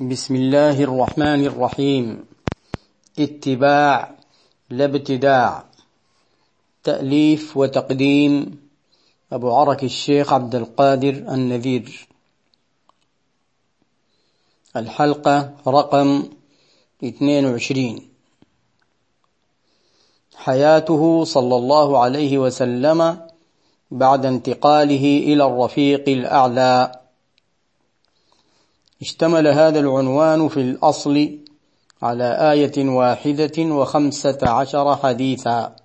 بسم الله الرحمن الرحيم. اتباع لا ابتداع. تأليف وتقديم أبو عرك الشيخ عبد القادر النذير. الحلقة رقم 22 حياته صلى الله عليه وسلم بعد انتقاله إلى الرفيق الأعلى. اشتمل هذا العنوان في الأصل على آية واحدة وخمسة عشر حديثا.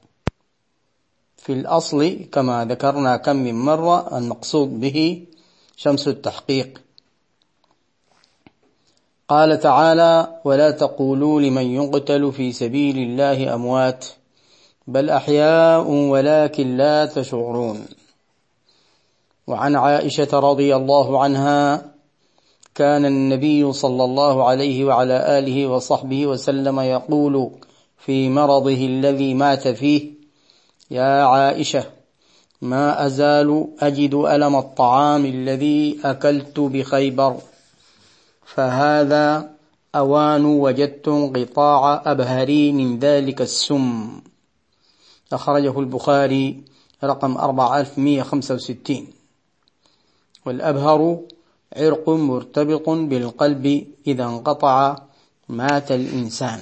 في الأصل كما ذكرنا كم من مرة المقصود به شمس التحقيق. قال تعالى ولا تقولوا لمن يقتل في سبيل الله أموات بل أحياء ولكن لا تشعرون. وعن عائشة رضي الله عنها كان النبي صلى الله عليه وعلى آله وصحبه وسلم يقول في مرضه الذي مات فيه يا عائشة ما أزال أجد ألم الطعام الذي أكلت بخيبر فهذا أوان وجدت انقطاع أبهري من ذلك السم. أخرجه البخاري رقم 4165 والأبهر عرق مرتبط بالقلب إذا انقطع مات الإنسان.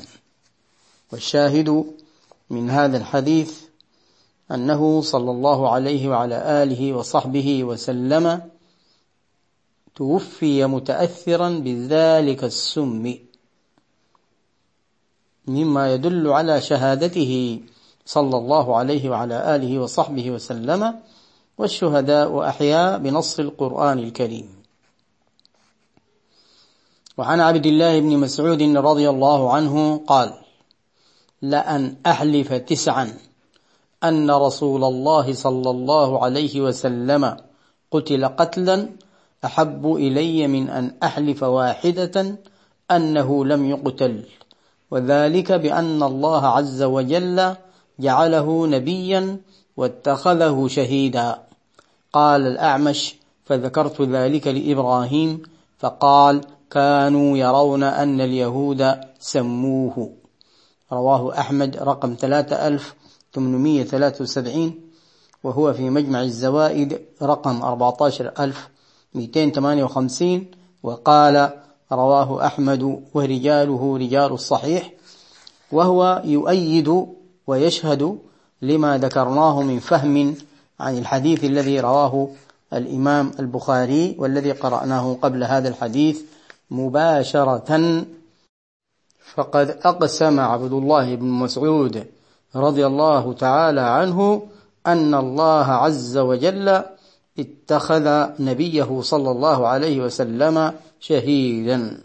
والشاهد من هذا الحديث أنه صلى الله عليه وعلى آله وصحبه وسلم توفي متأثرا بذلك السم مما يدل على شهادته صلى الله عليه وعلى آله وصحبه وسلم والشهداء أحياء بنص القرآن الكريم. وعن عبد الله بن مسعود رضي الله عنه قال لأن أحلف تسعا أن رسول الله صلى الله عليه وسلم قتل قتلا أحب إلي من أن أحلف واحدة أنه لم يقتل وذلك بأن الله عز وجل جعله نبيا واتخذه شهيدا. قال الأعمش فذكرت ذلك لإبراهيم فقال كانوا يرون أن اليهود سموه. رواه أحمد رقم 3873 وهو في مجمع الزوائد رقم 14258 وقال رواه أحمد ورجاله رجال الصحيح وهو يؤيد ويشهد لما ذكرناه من فهم عن الحديث الذي رواه الإمام البخاري والذي قرأناه قبل هذا الحديث مباشرة. فقد أقسم عبد الله بن مسعود رضي الله تعالى عنه أن الله عز وجل اتخذ نبيه صلى الله عليه وسلم شهيدا.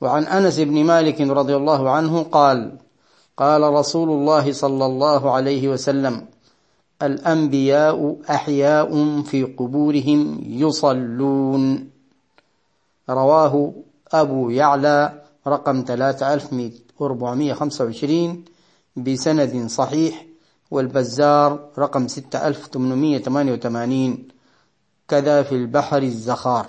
وعن أنس بن مالك رضي الله عنه قال قال رسول الله صلى الله عليه وسلم الأنبياء أحياء في قبورهم يصلون. رواه أبو يعلى رقم 3425 بسند صحيح والبزار رقم 6888 كذا في البحر الزخار.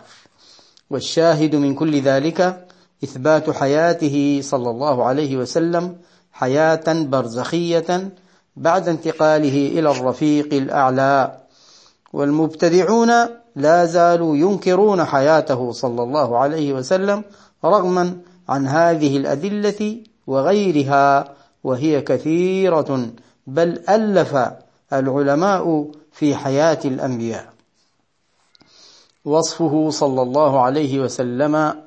والشاهد من كل ذلك إثبات حياته صلى الله عليه وسلم حياة برزخية بعد انتقاله إلى الرفيق الأعلى. والمبتدعون لا زالوا ينكرون حياته صلى الله عليه وسلم رغما عن هذه الأدلة وغيرها وهي كثيرة بل ألف العلماء في حياة الأنبياء. وصفه صلى الله عليه وسلم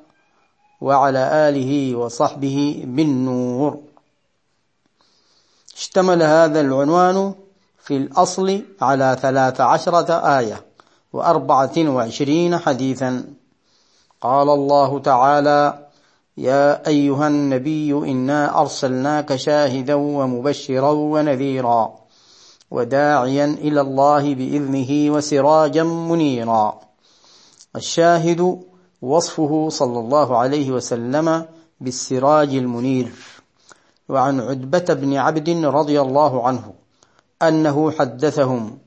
وعلى آله وصحبه بالنور. اشتمل هذا العنوان في الأصل على ثلاث عشرة آية. وأربعة وعشرين حديثا. قال الله تعالى يا أيها النبي إنا أرسلناك شاهدا ومبشرا ونذيرا وداعيا إلى الله بإذنه وسراجا منيرا. الشاهد وصفه صلى الله عليه وسلم بالسراج المنير. وعن عتبة بن عبد رضي الله عنه أنه حدثهم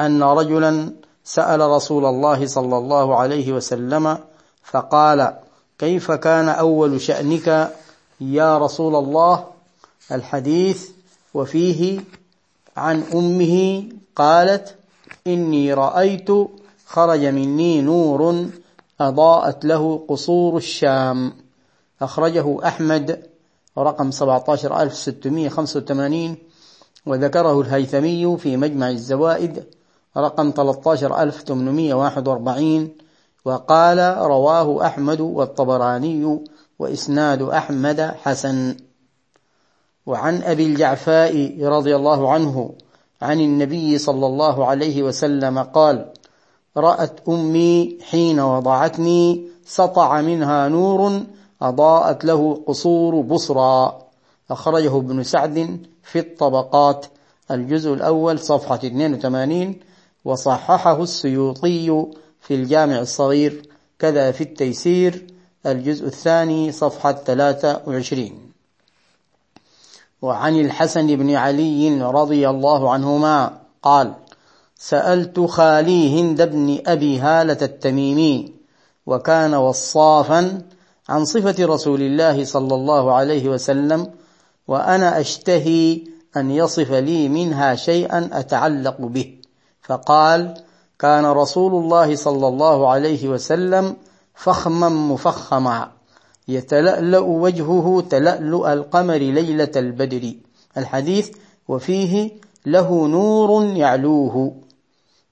أن رجلا سأل رسول الله صلى الله عليه وسلم فقال كيف كان أول شأنك يا رسول الله؟ الحديث وفيه عن أمه قالت إني رأيت خرج مني نور أضاءت له قصور الشام أخرجه أحمد رقم 17685 وذكره الهيثمي في مجمع الزوائد رقم 13841 وقال رواه أحمد والطبراني وإسناد أحمد حسن. وعن أبي الجعفاء رضي الله عنه عن النبي صلى الله عليه وسلم قال رأت أمي حين وضعتني سطع منها نور أضاءت له قصور بصرى. أخرجه ابن سعد في الطبقات. الجزء الأول صفحة 82 وصححه السيوطي في الجامع الصغير كذا في التيسير الجزء الثاني صفحة 23 وعن الحسن بن علي رضي الله عنهما قال سألت خالي هند بن أبي هالة التميمي وكان وصافا عن صفة رسول الله صلى الله عليه وسلم وأنا أشتهي أن يصف لي منها شيئا أتعلق به. فقال كان رسول الله صلى الله عليه وسلم فخما مفخما يتلألأ وجهه تلألؤ القمر ليلة البدر. الحديث وفيه له نور يعلوه.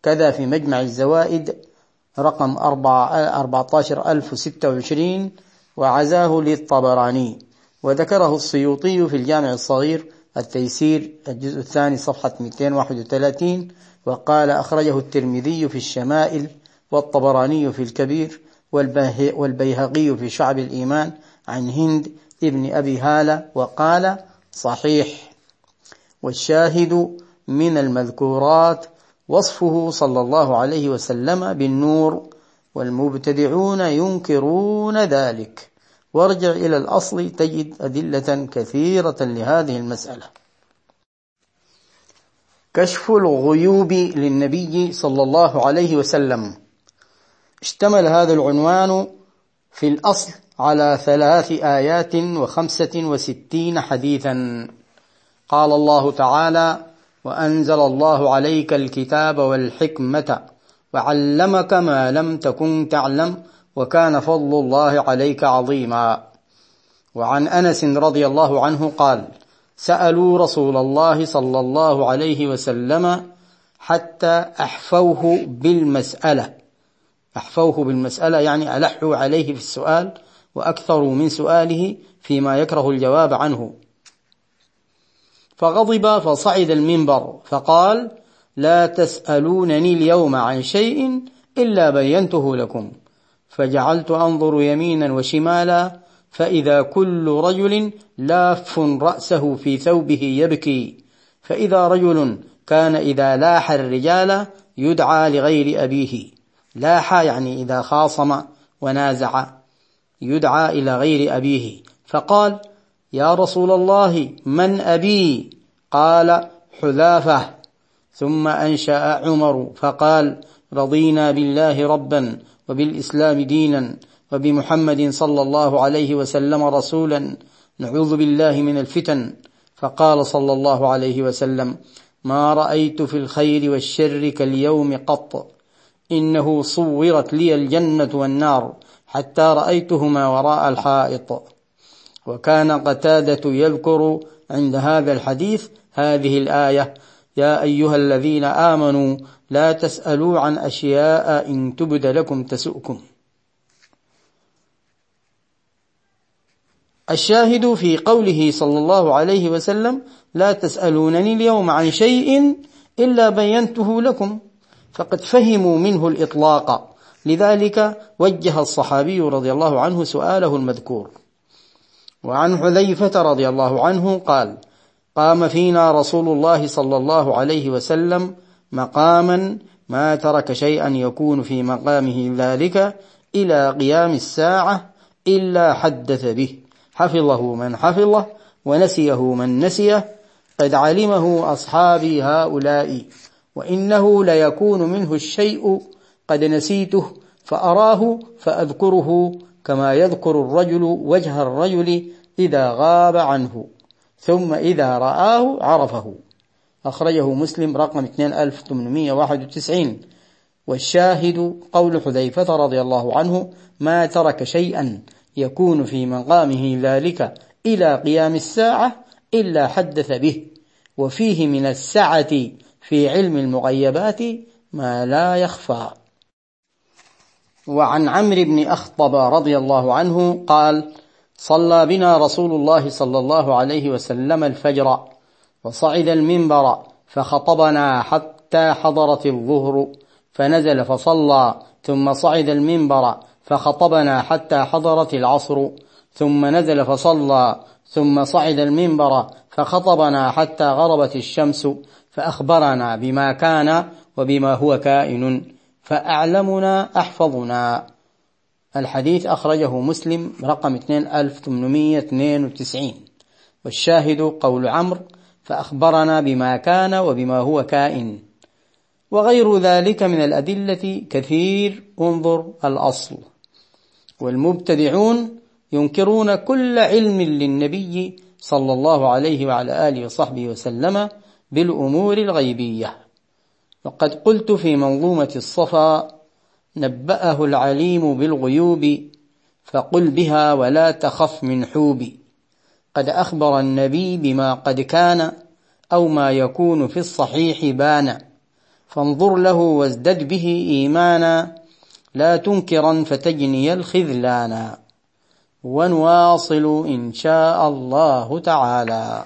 كذا في مجمع الزوائد رقم 14026 وعزاه للطبراني. وذكره السيوطي في الجامع الصغير التيسير الجزء الثاني صفحة 231 وقال أخرجه الترمذي في الشمائل والطبراني في الكبير والبيهقي في شعب الإيمان عن هند ابن أبي هالة وقال صحيح. والشاهد من المذكورات وصفه صلى الله عليه وسلم بالنور والمبتدعون ينكرون ذلك. وارجع إلى الأصل تجد أدلة كثيرة لهذه المسألة. كشف الغيوب للنبي صلى الله عليه وسلم. اشتمل هذا العنوان في الأصل على ثلاث آيات وخمسة وستين حديثا. قال الله تعالى وأنزل الله عليك الكتاب والحكمة وعلمك ما لم تكن تعلم وكان فضل الله عليك عظيما. وعن أنس رضي الله عنه قال سألوا رسول الله صلى الله عليه وسلم حتى أحفوه بالمسألة. أحفوه بالمسألة يعني ألحوا عليه في السؤال وأكثروا من سؤاله فيما يكره الجواب عنه. فغضب فصعد المنبر فقال لا تسألونني اليوم عن شيء إلا بينته لكم. فجعلت أنظر يمينا وشمالا فإذا كل رجل لاف رأسه في ثوبه يبكي. فإذا رجل كان إذا لاح الرجال يدعى لغير أبيه. لاح يعني إذا خاصم ونازع يدعى إلى غير أبيه. فقال يا رسول الله من ابي قال حذافة. ثم أنشأ عمر فقال رضينا بالله ربا وبالإسلام دينا وبمحمد صلى الله عليه وسلم رسولا نعوذ بالله من الفتن. فقال صلى الله عليه وسلم ما رأيت في الخير والشر كاليوم قط. إنه صورت لي الجنة والنار حتى رأيتهما وراء الحائط. وكان قتادة يذكر عند هذا الحديث هذه الآية يا أيها الذين آمنوا لا تسألوا عن أشياء إن تبد لكم تسؤكم. الشاهد في قوله صلى الله عليه وسلم لا تسألونني اليوم عن شيء إلا بينته لكم. فقد فهموا منه الإطلاق. لذلك وجه الصحابي رضي الله عنه سؤاله المذكور. وعن حذيفة رضي الله عنه قال قام فينا رسول الله صلى الله عليه وسلم مقاما ما ترك شيئا يكون في مقامه ذلك إلى قيام الساعة إلا حدث به. حفظه من حفظه ونسيه من نسيه. قد علمه أصحابي هؤلاء. وإنه ليكون منه الشيء قد نسيته فأراه فأذكره كما يذكر الرجل وجه الرجل إذا غاب عنه. ثم إذا رآه عرفه. أخرجه مسلم رقم 2891 والشاهد قول حذيفة رضي الله عنه ما ترك شيئا يكون في مقامه ذلك إلى قيام الساعة إلا حدث به وفيه من السعة في علم المغيبات ما لا يخفى. وعن عمرو بن أخطب رضي الله عنه قال صلى بنا رسول الله صلى الله عليه وسلم الفجر وصعد المنبر فخطبنا حتى حضرت الظهر فنزل فصلى ثم صعد المنبر فخطبنا حتى حضرت العصر ثم نزل فصلى ثم صعد المنبر فخطبنا حتى غربت الشمس فأخبرنا بما كان وبما هو كائن فأعلمنا أحفظنا. الحديث أخرجه مسلم رقم 2892 والشاهد قول عمرو فأخبرنا بما كان وبما هو كائن. وغير ذلك من الأدلة كثير انظر الأصل. والمبتدعون ينكرون كل علم للنبي صلى الله عليه وعلى آله وصحبه وسلم بالأمور الغيبية. وقد قلت في منظومة الصفا نبأه العليم بالغيوب فقل بها ولا تخف من حوب قد أخبر النبي بما قد كان أو ما يكون في الصحيح بان فانظر له وازدد به إيمانا لا تنكرا فتجني الخذلانا. ونواصل إن شاء الله تعالى.